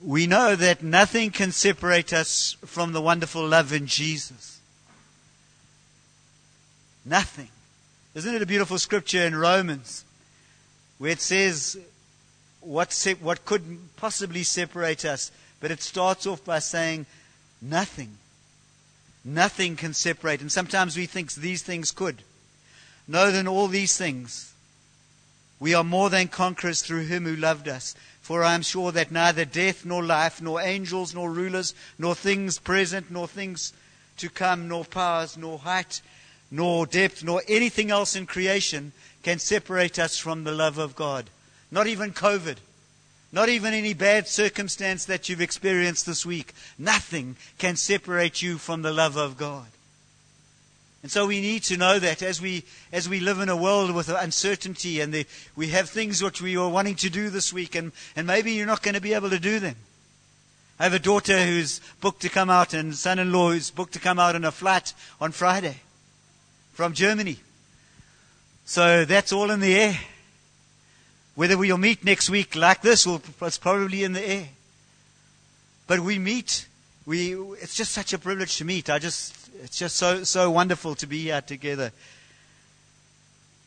we know that nothing can separate us from the wonderful love in Jesus. Nothing. Isn't it a beautiful scripture in Romans where it says what, se- what could possibly separate us? But it starts off by saying nothing. Nothing can separate. And sometimes we think these things could. No, than all these things. We are more than conquerors through him who loved us. For I am sure that neither death, nor life, nor angels, nor rulers, nor things present, nor things to come, nor powers, nor height, nor depth, nor anything else in creation can separate us from the love of God. Not even COVID. Not even any bad circumstance that you've experienced this week. Nothing can separate you from the love of God. And so we need to know that as we, as we live in a world with uncertainty and the, we have things which we are wanting to do this week and, and maybe you're not going to be able to do them. I have a daughter who's booked to come out and son-in-law who's booked to come out on a flight on Friday from Germany. So that's all in the air. Whether we'll meet next week like this, will, it's probably in the air. But we meet. We, it's just such a privilege to meet. I just, it's just so, so wonderful to be here together.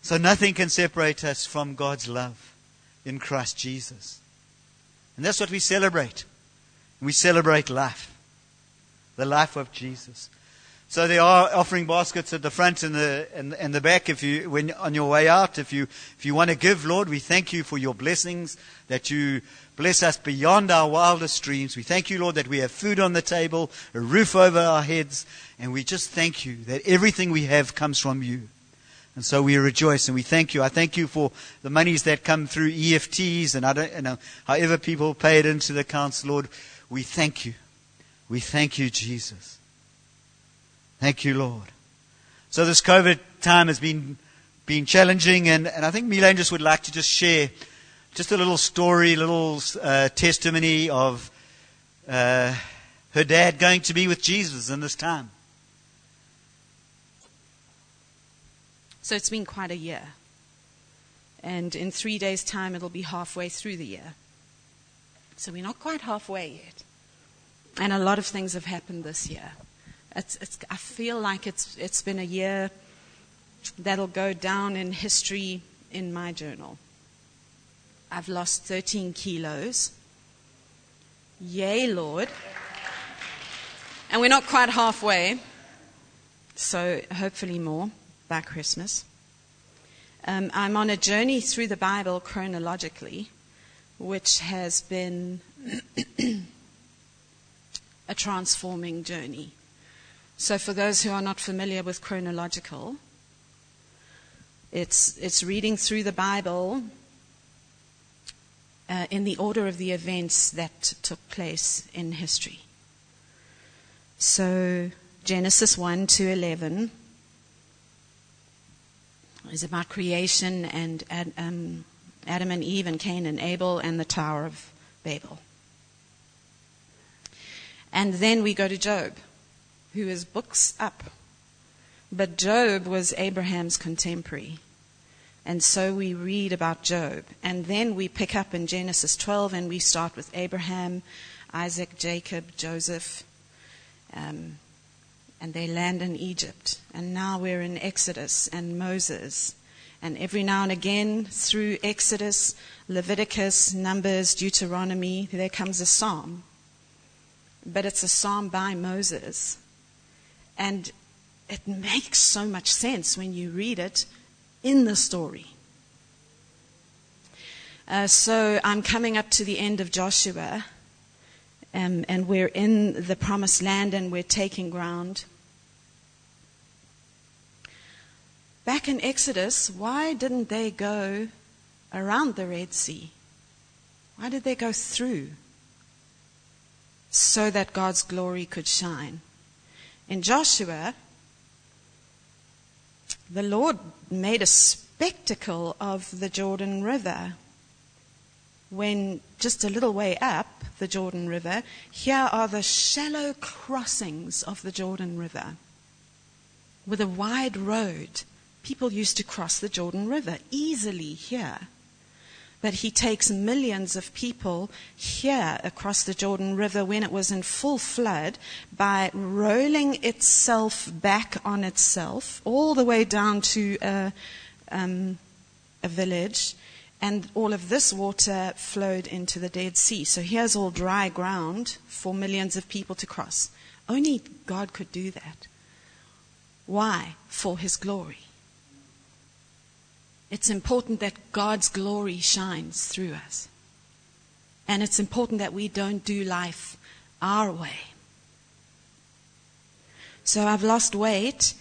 So nothing can separate us from God's love in Christ Jesus. And that's what we celebrate. We celebrate life. The life of Jesus. So there are offering baskets at the front and the and, and the back. If you when on your way out, if you if you want to give, Lord, we thank you for your blessings that you bless us beyond our wildest dreams. We thank you, Lord, that we have food on the table, a roof over our heads, and we just thank you that everything we have comes from you. And so we rejoice and we thank you. I thank you for the monies that come through EFTs and I don't know however people pay it into the accounts, Lord. We thank you. We thank you, Jesus. Thank you, Lord. So this COVID time has been, been challenging, and, and I think Melan just would like to just share just a little story, little uh, testimony of uh, her dad going to be with Jesus in this time. So it's been quite a year. And in three days' time, it'll be halfway through the year. So we're not quite halfway yet. And a lot of things have happened this year. It's, it's, I feel like it's, it's been a year that'll go down in history in my journal. I've lost 13 kilos. Yay, Lord. And we're not quite halfway, so hopefully more by Christmas. Um, I'm on a journey through the Bible chronologically, which has been a transforming journey. So, for those who are not familiar with chronological, it's, it's reading through the Bible uh, in the order of the events that took place in history. So, Genesis 1 to 11 is about creation and um, Adam and Eve and Cain and Abel and the Tower of Babel. And then we go to Job who is books up. But Job was Abraham's contemporary. And so we read about Job. And then we pick up in Genesis 12 and we start with Abraham, Isaac, Jacob, Joseph. Um, and they land in Egypt. And now we're in Exodus and Moses. And every now and again, through Exodus, Leviticus, Numbers, Deuteronomy, there comes a psalm. But it's a psalm by Moses. And it makes so much sense when you read it in the story. Uh, so I'm coming up to the end of Joshua, um, and we're in the promised land and we're taking ground. Back in Exodus, why didn't they go around the Red Sea? Why did they go through? So that God's glory could shine. In Joshua, the Lord made a spectacle of the Jordan River. When just a little way up the Jordan River, here are the shallow crossings of the Jordan River with a wide road. People used to cross the Jordan River easily here. But he takes millions of people here across the Jordan River when it was in full flood by rolling itself back on itself all the way down to a, um, a village. And all of this water flowed into the Dead Sea. So here's all dry ground for millions of people to cross. Only God could do that. Why? For His glory. It's important that God's glory shines through us. And it's important that we don't do life our way. So I've lost weight.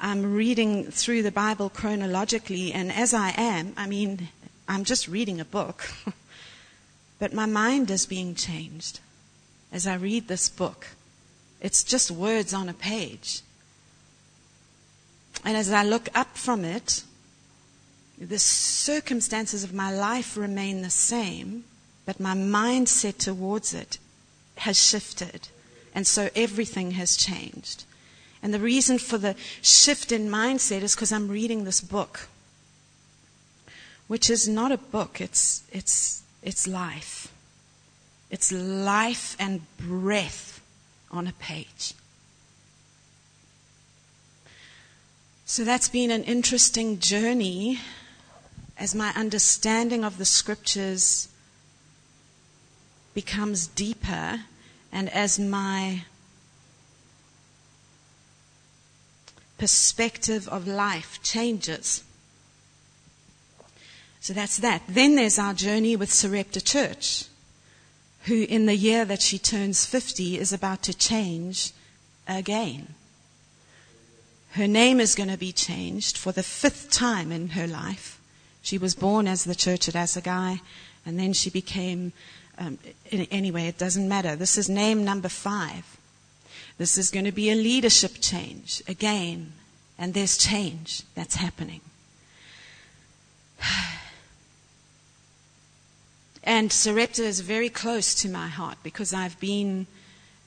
I'm reading through the Bible chronologically, and as I am, I mean, I'm just reading a book. but my mind is being changed as I read this book. It's just words on a page. And as I look up from it, the circumstances of my life remain the same, but my mindset towards it has shifted. And so everything has changed. And the reason for the shift in mindset is because I'm reading this book, which is not a book, it's, it's, it's life. It's life and breath on a page. So that's been an interesting journey as my understanding of the scriptures becomes deeper and as my perspective of life changes. So that's that. Then there's our journey with Sarepta Church, who in the year that she turns 50 is about to change again. Her name is going to be changed for the fifth time in her life. She was born as the church at Assagay, and then she became, um, anyway, it doesn't matter. This is name number five. This is going to be a leadership change again, and there's change that's happening. And Sarepta is very close to my heart because I've been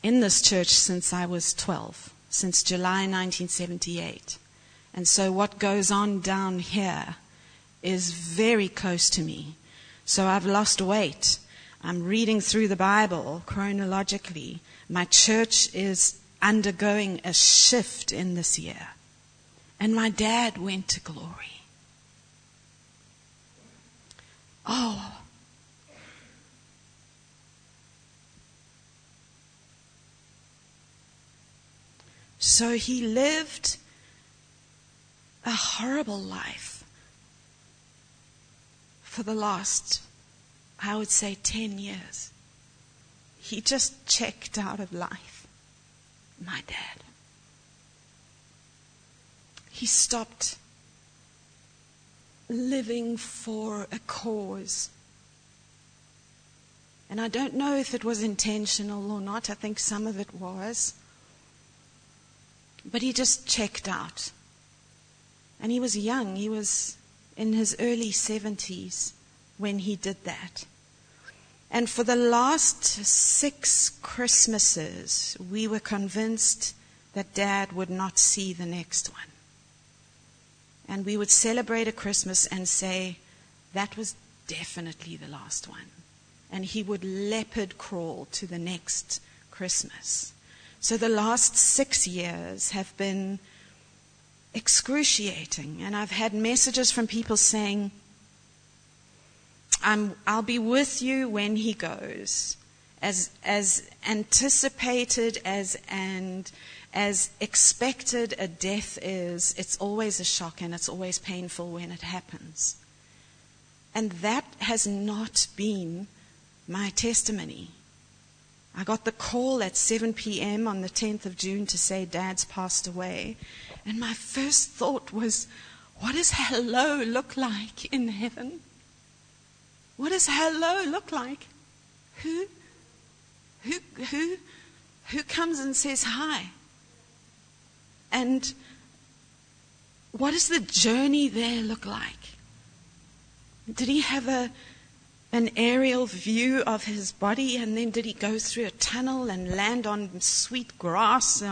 in this church since I was 12, since July 1978. And so what goes on down here is very close to me. So I've lost weight. I'm reading through the Bible chronologically. My church is undergoing a shift in this year. And my dad went to glory. Oh, So he lived a horrible life for the last, I would say, 10 years. He just checked out of life. My dad. He stopped living for a cause. And I don't know if it was intentional or not. I think some of it was. But he just checked out. And he was young. He was in his early 70s when he did that. And for the last six Christmases, we were convinced that Dad would not see the next one. And we would celebrate a Christmas and say, that was definitely the last one. And he would leopard crawl to the next Christmas. So the last six years have been excruciating. And I've had messages from people saying, i will be with you when he goes. As, as anticipated as and as expected a death is, it's always a shock and it's always painful when it happens. And that has not been my testimony. I got the call at 7 p.m. on the 10th of June to say Dad's passed away. And my first thought was, what does hello look like in heaven? What does hello look like? Who, who, who, who comes and says hi? And what does the journey there look like? Did he have a, an aerial view of his body, and then did he go through a tunnel and land on sweet grass?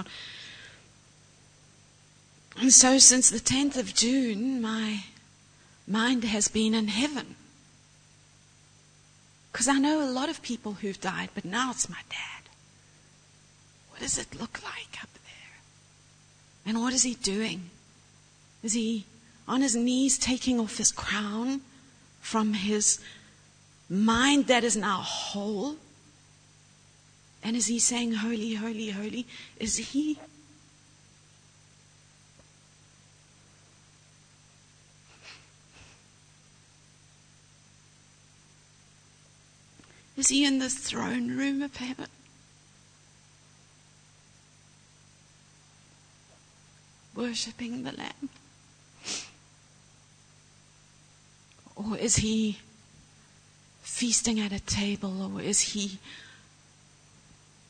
And so, since the 10th of June, my mind has been in heaven. Because I know a lot of people who've died, but now it's my dad. What does it look like up there? And what is he doing? Is he on his knees taking off his crown from his mind that is now whole? And is he saying, Holy, holy, holy? Is he Is he in the throne room of heaven? Worshipping the Lamb? Or is he feasting at a table? Or is he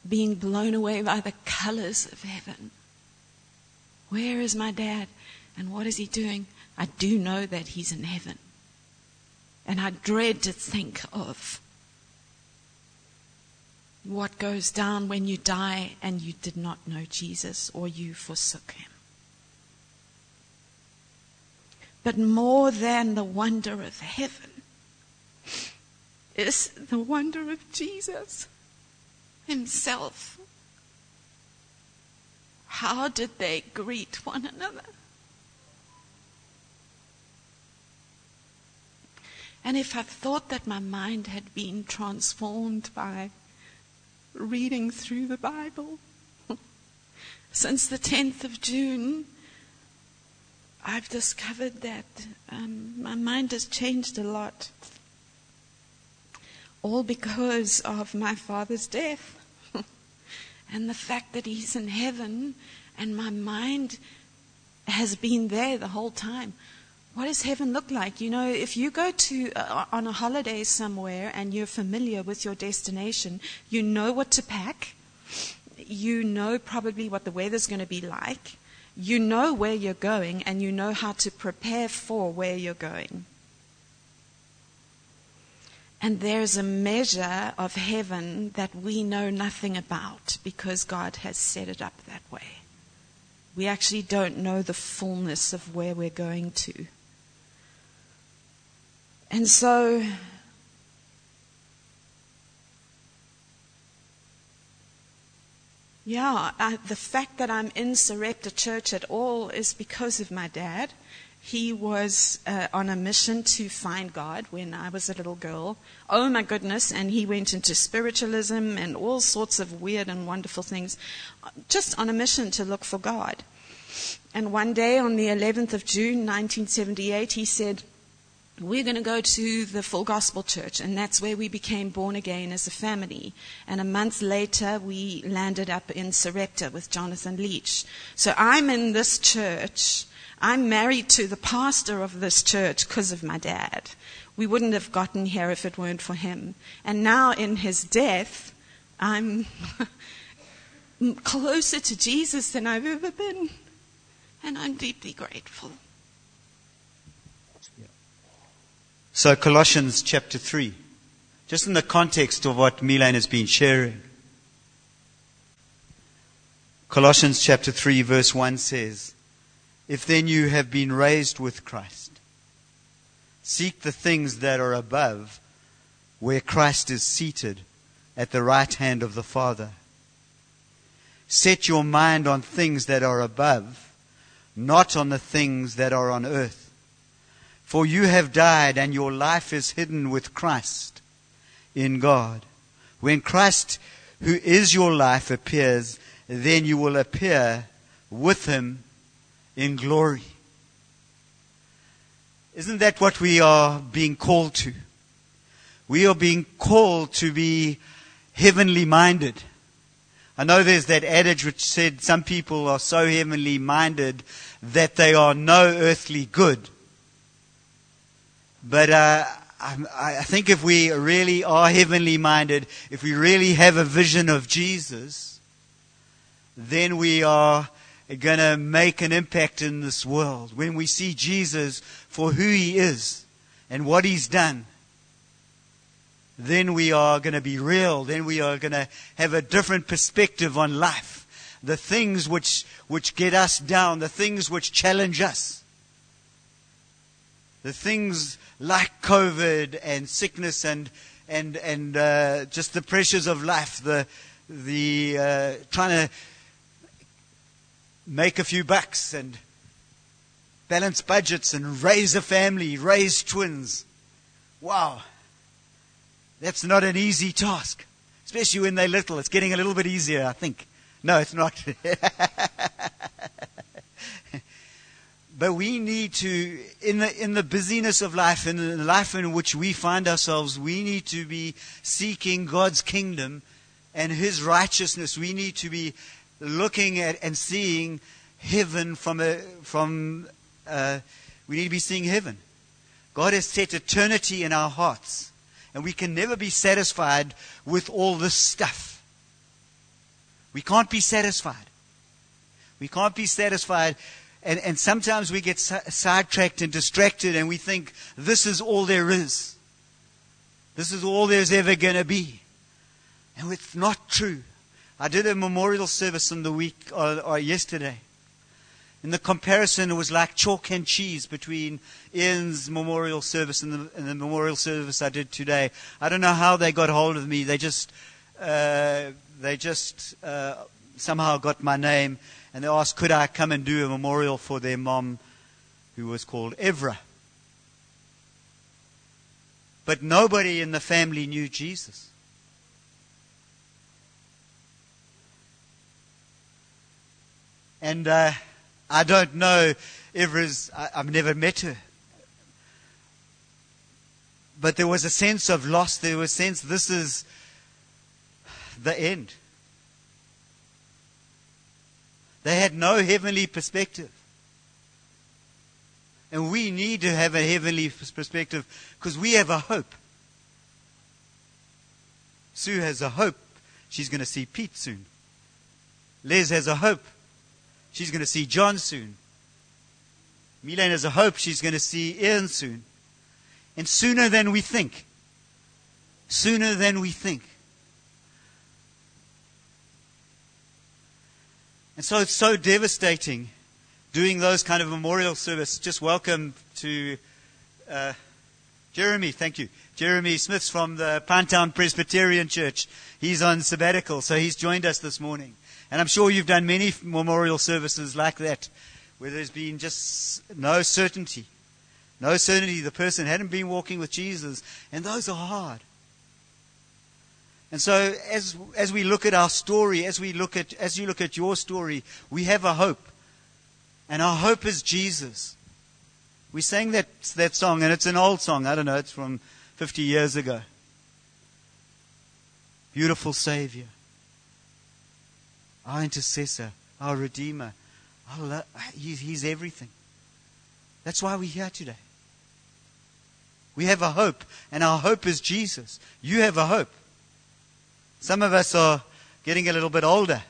being blown away by the colors of heaven? Where is my dad? And what is he doing? I do know that he's in heaven. And I dread to think of what goes down when you die and you did not know Jesus or you forsook him. But more than the wonder of heaven is the wonder of Jesus himself. How did they greet one another? And if I thought that my mind had been transformed by reading through the Bible. Since the 10th of June, I've discovered that um, my mind has changed a lot. All because of my father's death and the fact that he's in heaven and my mind has been there the whole time. What does heaven look like? You know, if you go to uh, on a holiday somewhere and you're familiar with your destination, you know what to pack. You know probably what the weather's going to be like. You know where you're going and you know how to prepare for where you're going. And there's a measure of heaven that we know nothing about because God has set it up that way. We actually don't know the fullness of where we're going to. And so, yeah, I, the fact that I'm in Sarepta Church at all is because of my dad. He was uh, on a mission to find God when I was a little girl. Oh my goodness, and he went into spiritualism and all sorts of weird and wonderful things, just on a mission to look for God. And one day on the 11th of June 1978, he said, we're going to go to the Full Gospel Church, and that's where we became born again as a family. And a month later, we landed up in Sarepta with Jonathan Leach. So I'm in this church. I'm married to the pastor of this church because of my dad. We wouldn't have gotten here if it weren't for him. And now, in his death, I'm closer to Jesus than I've ever been. And I'm deeply grateful. So, Colossians chapter 3, just in the context of what Melan has been sharing. Colossians chapter 3, verse 1 says, If then you have been raised with Christ, seek the things that are above, where Christ is seated at the right hand of the Father. Set your mind on things that are above, not on the things that are on earth. For you have died, and your life is hidden with Christ in God. When Christ, who is your life, appears, then you will appear with him in glory. Isn't that what we are being called to? We are being called to be heavenly minded. I know there's that adage which said some people are so heavenly minded that they are no earthly good. But uh, I, I think if we really are heavenly minded, if we really have a vision of Jesus, then we are going to make an impact in this world. When we see Jesus for who he is and what he's done, then we are going to be real. Then we are going to have a different perspective on life. The things which, which get us down, the things which challenge us, the things like COVID and sickness and, and, and uh, just the pressures of life, the, the uh, trying to make a few bucks and balance budgets and raise a family, raise twins. Wow. That's not an easy task, especially when they're little. It's getting a little bit easier, I think. No, it's not. but we need to, in the, in the busyness of life, in the life in which we find ourselves, we need to be seeking God's kingdom and His righteousness. We need to be looking at and seeing heaven from a, from, uh, we need to be seeing heaven. God has set eternity in our hearts. And we can never be satisfied with all this stuff. We can't be satisfied. We can't be satisfied. And, and sometimes we get sidetracked and distracted and we think this is all there is. This is all there's ever going to be. And it's not true. I did a memorial service in the week or, or yesterday. In the comparison, it was like chalk and cheese between Ian's memorial service and the, and the memorial service I did today. I don't know how they got hold of me. They just uh, they just uh, somehow got my name and they asked, could I come and do a memorial for their mom who was called Evra? But nobody in the family knew Jesus. And uh, I don't know Evra's, I, I've never met her. But there was a sense of loss. There was a sense this is the end. They had no heavenly perspective. And we need to have a heavenly perspective because we have a hope. Sue has a hope. She's going to see Pete soon. Les has a hope. She's going to see John soon. Melan has a hope. She's going to see Ian soon. And sooner than we think. Sooner than we think. And so it's so devastating doing those kind of memorial service. Just welcome to uh, Jeremy. Thank you. Jeremy Smith's from the Pinetown Presbyterian Church. He's on sabbatical, so he's joined us this morning. And I'm sure you've done many memorial services like that, where there's been just no certainty. No certainty the person hadn't been walking with Jesus. And those are hard. And so as, as we look at our story, as we look at, as you look at your story, we have a hope. And our hope is Jesus. We sang that, that song, and it's an old song. I don't know, it's from 50 years ago. Beautiful Savior. Our intercessor, our Redeemer. Our lo- he's, he's everything. That's why we're here today. We have a hope, and our hope is Jesus. You have a hope. Some of us are getting a little bit older.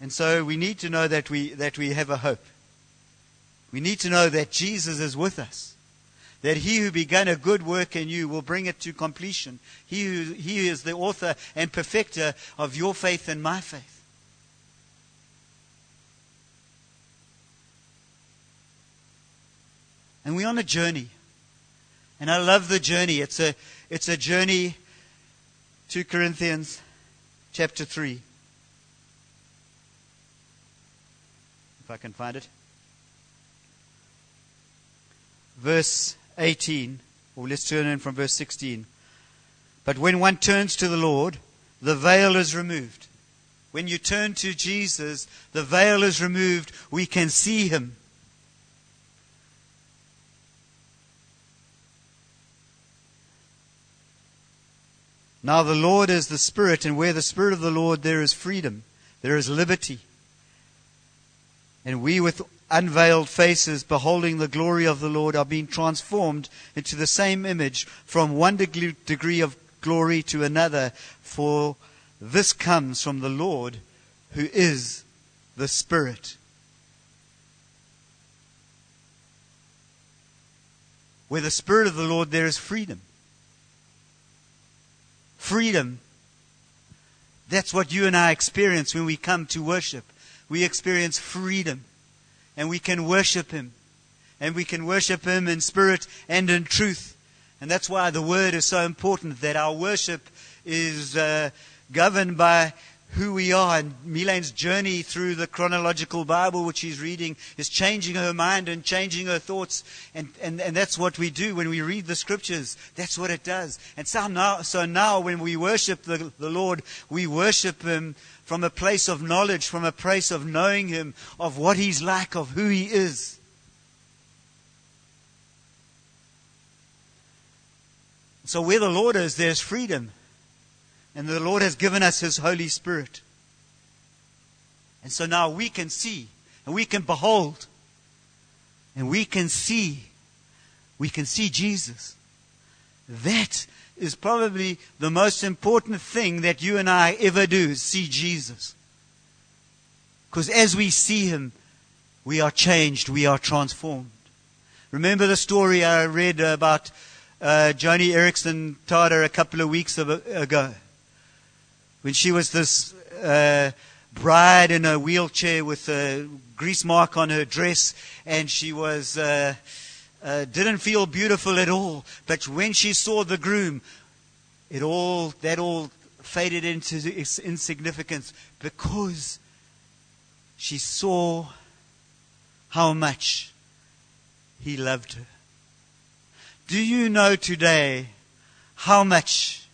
And so we need to know that we, that we have a hope. We need to know that Jesus is with us. That he who began a good work in you will bring it to completion. He who he is the author and perfecter of your faith and my faith. And we're on a journey. And I love the journey. It's a, it's a journey 2 Corinthians chapter 3. If I can find it. Verse 18, or let's turn in from verse 16. But when one turns to the Lord, the veil is removed. When you turn to Jesus, the veil is removed. We can see him. Now the Lord is the Spirit, and where the Spirit of the Lord, there is freedom, there is liberty. And we, with unveiled faces, beholding the glory of the Lord, are being transformed into the same image from one degree of glory to another, for this comes from the Lord, who is the Spirit. Where the Spirit of the Lord, there is freedom freedom. That's what you and I experience when we come to worship. We experience freedom. And we can worship Him. And we can worship Him in spirit and in truth. And that's why the word is so important that our worship is uh, governed by who we are. And Melan's journey through the chronological Bible, which she's reading, is changing her mind and changing her thoughts. And, and, and that's what we do when we read the scriptures. That's what it does. And so now, so now when we worship the, the Lord, we worship Him from a place of knowledge, from a place of knowing Him, of what He's like, of who He is. So where the Lord is, there's freedom. And the Lord has given us His Holy Spirit. And so now we can see and we can behold and we can see. We can see Jesus. That is probably the most important thing that you and I ever do is see Jesus. Because as we see Him, we are changed, we are transformed. Remember the story I read about uh, Joni Eareckson Tada a couple of weeks ago when she was this uh, bride in a wheelchair with a grease mark on her dress, and she was uh, uh, didn't feel beautiful at all. But when she saw the groom, it all that all faded into insignificance because she saw how much he loved her. Do you know today how much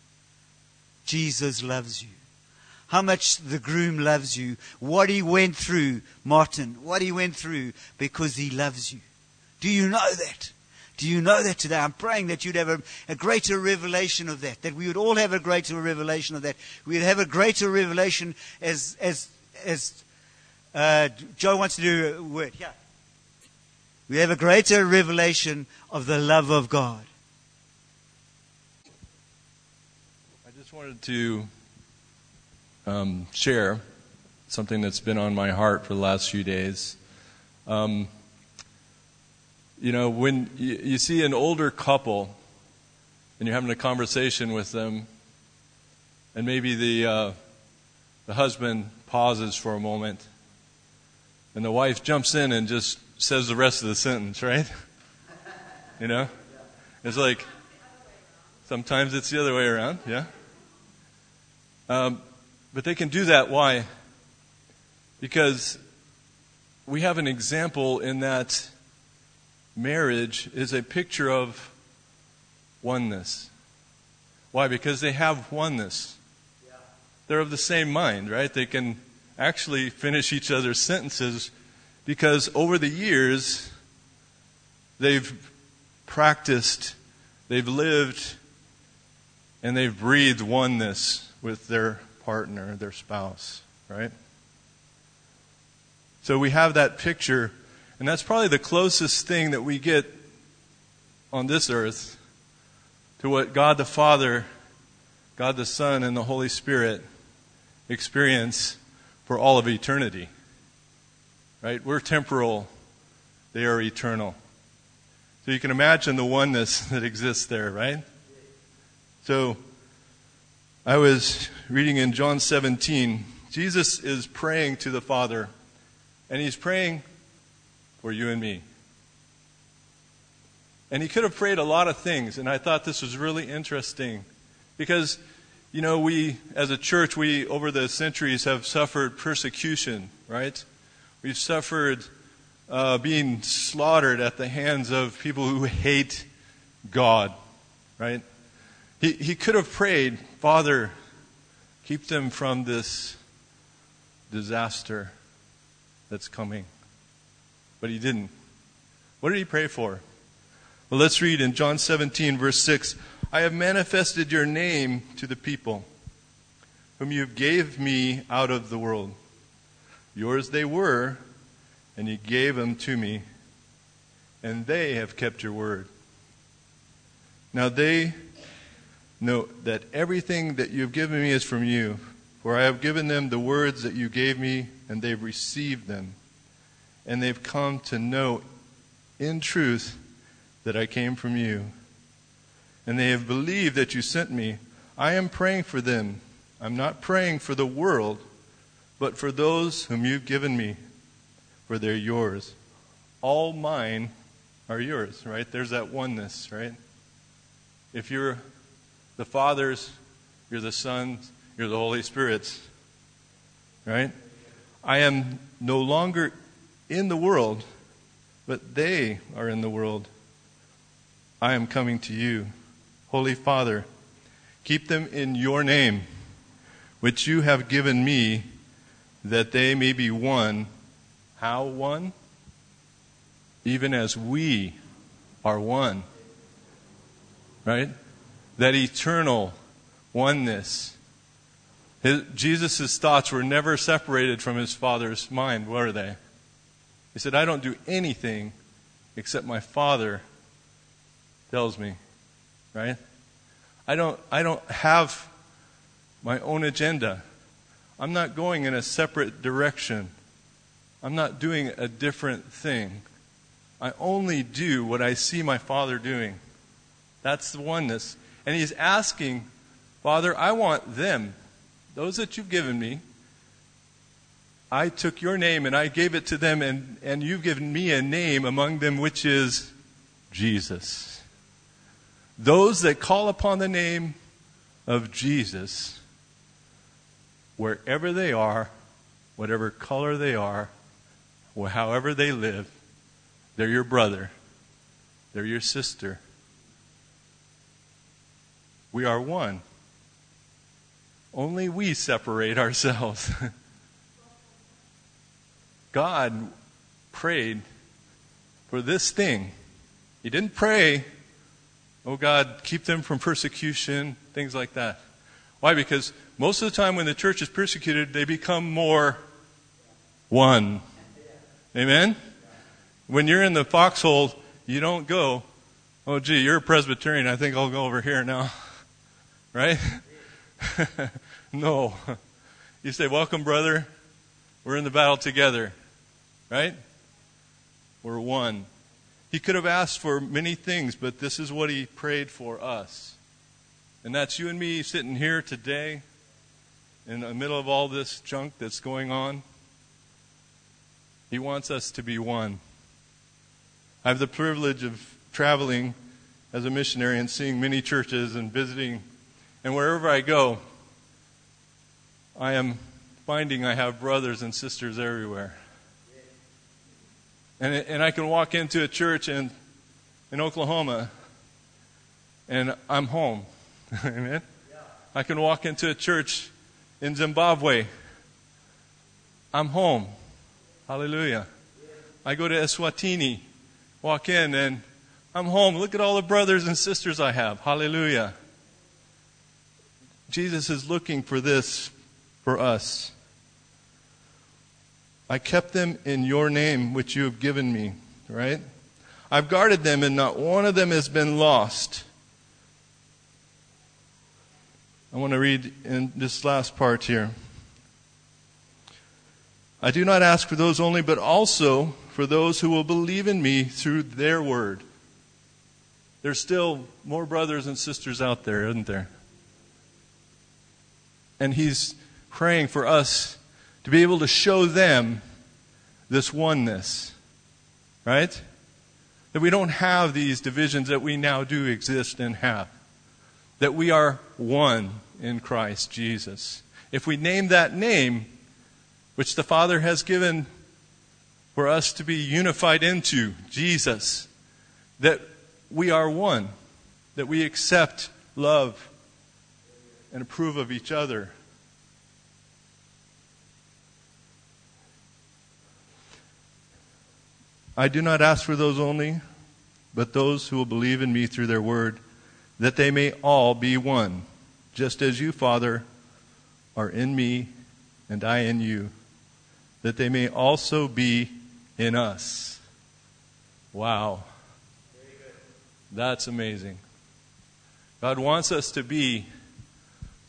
Jesus loves you? How much the groom loves you? What he went through, Martin, what he went through because he loves you. Do you know that? Do you know that today? I'm praying that you'd have a, a, greater revelation of that, that we would all have a greater revelation of that. We'd have a greater revelation as, as, as uh, Joe wants to do a word. Yeah. We have a greater revelation of the love of God. I just wanted to um, share something that's been on my heart for the last few days. Um, you know, when you, you see an older couple and you're having a conversation with them, and maybe the, uh, the husband pauses for a moment, and the wife jumps in and just says the rest of the sentence, right? You know? It's like, sometimes it's the other way around, yeah? Um, but they can do that. Why? Because we have an example in that marriage is a picture of oneness. Why? Because they have oneness. They're of the same mind, right? They can actually finish each other's sentences because over the years, they've practiced, they've lived, and they've breathed oneness with their partner, their spouse, right? So we have that picture, and that's probably the closest thing that we get on this earth to what God the Father, God the Son, and the Holy Spirit experience for all of eternity. Right? We're temporal, they are eternal. So you can imagine the oneness that exists there, right? So I was reading in John 17. Jesus is praying to the Father, and he's praying for you and me. And he could have prayed a lot of things, and I thought this was really interesting because, you know, we, as a church, we, over the centuries, have suffered persecution, right? We've suffered uh, being slaughtered at the hands of people who hate God, right? He, he could have prayed, Father, keep them from this disaster that's coming. But he didn't. What did he pray for? Well, let's read in John 17, verse 6 I have manifested your name to the people, whom you gave me out of the world. Yours they were, and you gave them to me, and they have kept your word. Now they know that everything that you have given me is from you, for I have given them the words that you gave me, and they've received them. And they've come to know in truth that I came from you. And they have believed that you sent me. I am praying for them. I'm not praying for the world but for those whom you've given me, for they're yours. All mine are yours, right? There's that oneness, right? if you're the Father's, you're the Son's, you're the Holy Spirit's. Right? I am no longer in the world, but they are in the world. I am coming to you. Holy Father, keep them in your name, which you have given me, that they may be one. How one? Even as we are one. Right? That eternal oneness. Jesus' thoughts were never separated from his Father's mind, were they? He said, I don't do anything except my Father tells me. Right? I don't, I don't have my own agenda. I'm not going in a separate direction. I'm not doing a different thing. I only do what I see my Father doing. That's the oneness. And He's asking, Father, I want them, those that you've given me. I took your name and I gave it to them, and, and you've given me a name among them, which is Jesus. Those that call upon the name of Jesus, wherever they are, whatever color they are, however they live, they're your brother, they're your sister. We are one. Only we separate ourselves. God prayed for this thing. He didn't pray Oh God, keep them from persecution, things like that. Why? Because most of the time when the church is persecuted, they become more one. Amen? When you're in the foxhole, you don't go, oh gee, you're a Presbyterian, I think I'll go over here now. Right? no. You say, welcome, brother. We're in the battle together. Right? We're one. He could have asked for many things, but this is what he prayed for us. And that's you and me sitting here today in the middle of all this junk that's going on. He wants us to be one. I have the privilege of traveling as a missionary and seeing many churches and visiting. And wherever I go, I am finding I have brothers and sisters everywhere. And, and I can walk into a church in, in Oklahoma and I'm home. Amen? I can walk into a church in Zimbabwe. I'm home. Hallelujah. I go to Eswatini, walk in, and I'm home. Look at all the brothers and sisters I have. Hallelujah. Jesus is looking for this for us. I kept them in your name, which you have given me, right? I've guarded them, and not one of them has been lost. I want to read in this last part here. I do not ask for those only, but also for those who will believe in me through their word. There's still more brothers and sisters out there, isn't there? And he's praying for us to be able to show them this oneness, right? That we don't have these divisions that we now do exist and have. That we are one in Christ Jesus. If we name that name, which the Father has given for us to be unified into, Jesus, that we are one, that we accept, love, and approve of each other I do not ask for those only, but those who will believe in me through their word, that they may all be one, just as you, Father, are in me and I in you, that they may also be in us. Wow. That's amazing. God wants us to be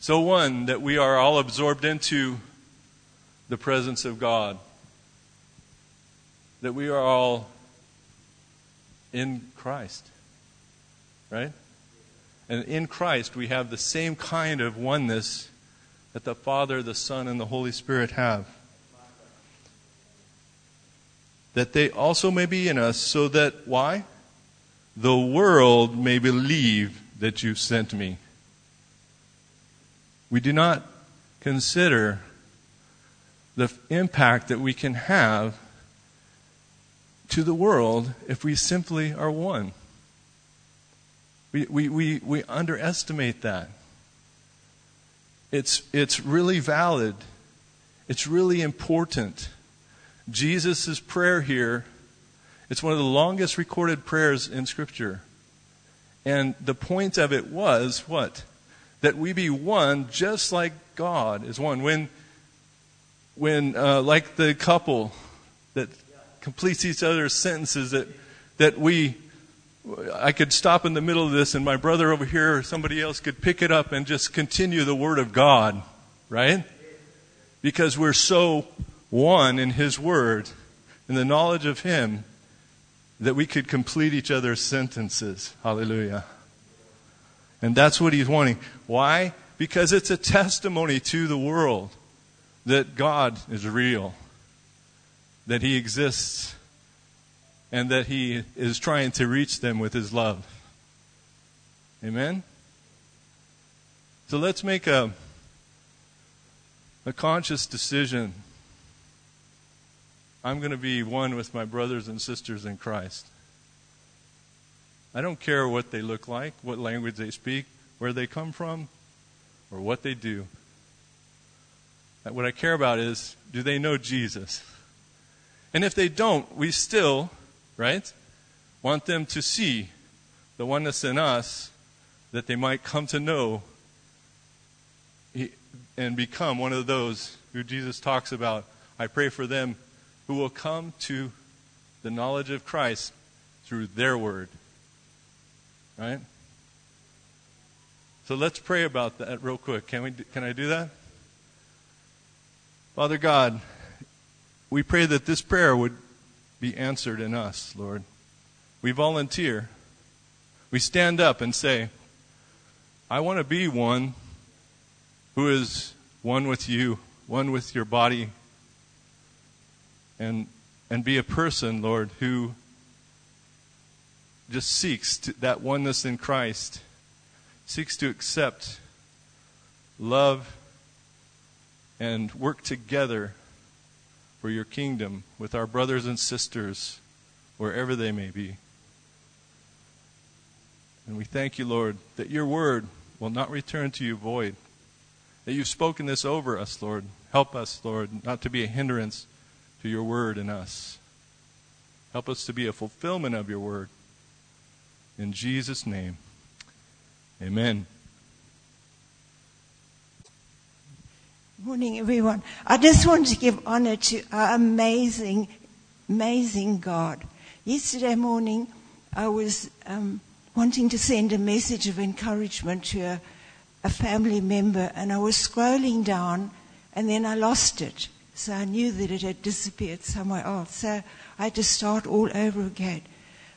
so one that we are all absorbed into the presence of God that we are all in Christ. Right? And in Christ, we have the same kind of oneness that the Father, the Son, and the Holy Spirit have. That they also may be in us, so that, why? The world may believe that you sent me. We do not consider the impact that we can have to the world if we simply are one. We, we, we, we underestimate that. It's, it's really valid. It's really important. Jesus' prayer here, it's one of the longest recorded prayers in Scripture. And the point of it was what? That we be one just like God is one. When, when uh, like the couple that completes each other's sentences, that, that we I could stop in the middle of this and my brother over here or somebody else could pick it up and just continue the Word of God, right? Because we're so one in His Word, in the knowledge of Him, that we could complete each other's sentences. Hallelujah. And that's what He's wanting. Why? Because it's a testimony to the world that God is real, that He exists and that He is trying to reach them with His love. Amen? So let's make a, a conscious decision. I'm going to be one with my brothers and sisters in Christ. I don't care what they look like, what language they speak, where they come from, or what they do. What I care about is do they know Jesus? And if they don't, we still right? Want them to see the oneness in us that they might come to know and become one of those who Jesus talks about. I pray for them who will come to the knowledge of Christ through their word. Right? So let's pray about that real quick. Can we can I do that? Father God, we pray that this prayer would be answered in us, Lord. We volunteer. We stand up and say, I want to be one who is one with you, one with your body, and, and be a person, Lord, who just seeks to, that oneness in Christ, seeks to accept, love, and work together for your kingdom with our brothers and sisters, wherever they may be. And we thank you, Lord, that your word will not return to you void. That you've spoken this over us, Lord. Help us, Lord, not to be a hindrance to your word in us. Help us to be a fulfillment of your word. In Jesus' name, amen. Morning, everyone. I just want to give honor to our amazing, amazing God. Yesterday morning, I was um, wanting to send a message of encouragement to a, a family member, and I was scrolling down, and then I lost it. So I knew that it had disappeared somewhere else. So I had to start all over again.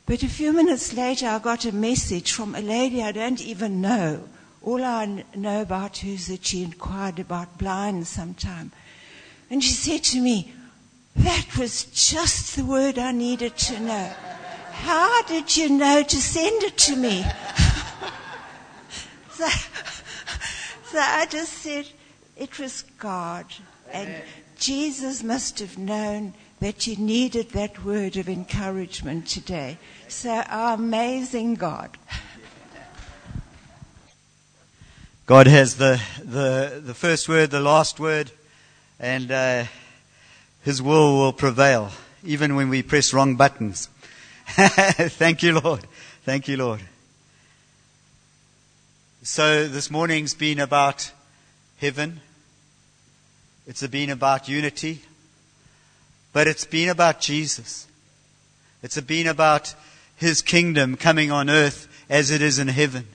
But a few minutes later, I got a message from a lady I don't even know all I know about her is that she inquired about blind sometime. And she said to me, that was just the word I needed to know. How did you know to send it to me? so, so I just said, it was God. And Jesus must have known that you needed that word of encouragement today. So, our amazing God. God has the, the, the first word, the last word, and uh, His will will prevail, even when we press wrong buttons. Thank you, Lord. Thank you, Lord. So this morning's been about heaven. It's been about unity. But it's been about Jesus. It's been about His kingdom coming on earth as it is in heaven.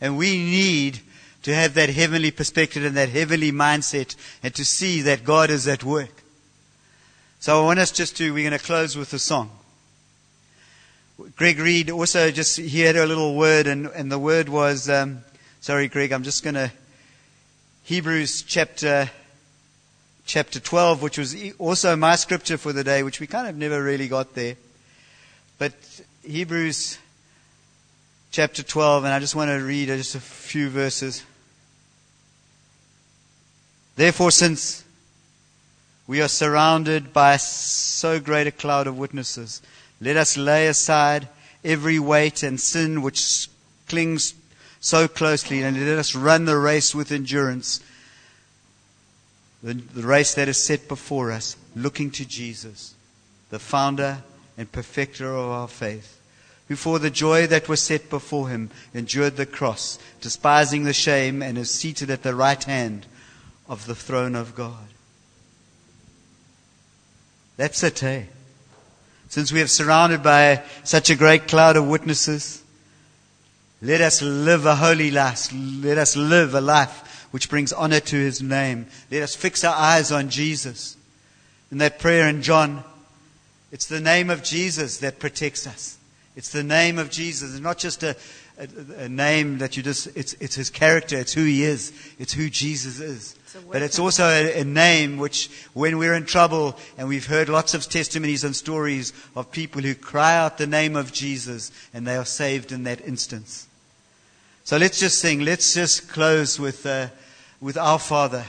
And we need to have that heavenly perspective and that heavenly mindset and to see that God is at work. So I want us just to, we're going to close with a song. Greg Reed also just, he had a little word and, and the word was, um, sorry Greg, I'm just going to, Hebrews chapter, chapter 12, which was also my scripture for the day, which we kind of never really got there. But Hebrews chapter 12, and I just want to read just a few verses. Therefore, since we are surrounded by so great a cloud of witnesses, let us lay aside every weight and sin which clings so closely, and let us run the race with endurance. The, the race that is set before us, looking to Jesus, the founder and perfecter of our faith, who for the joy that was set before him endured the cross, despising the shame, and is seated at the right hand of the throne of God. That's it, eh? Since we are surrounded by such a great cloud of witnesses, let us live a holy life. Let us live a life which brings honor to his name. Let us fix our eyes on Jesus. In that prayer in John, it's the name of Jesus that protects us. It's the name of Jesus. It's not just a, a, a name that you just, it's, it's his character. It's who he is. It's who Jesus is. But it's also a, a, name which, when we're in trouble, and we've heard lots of testimonies and stories of people who cry out the name of Jesus and they are saved in that instance. So let's just sing. Let's just close with, uh, with Our Father.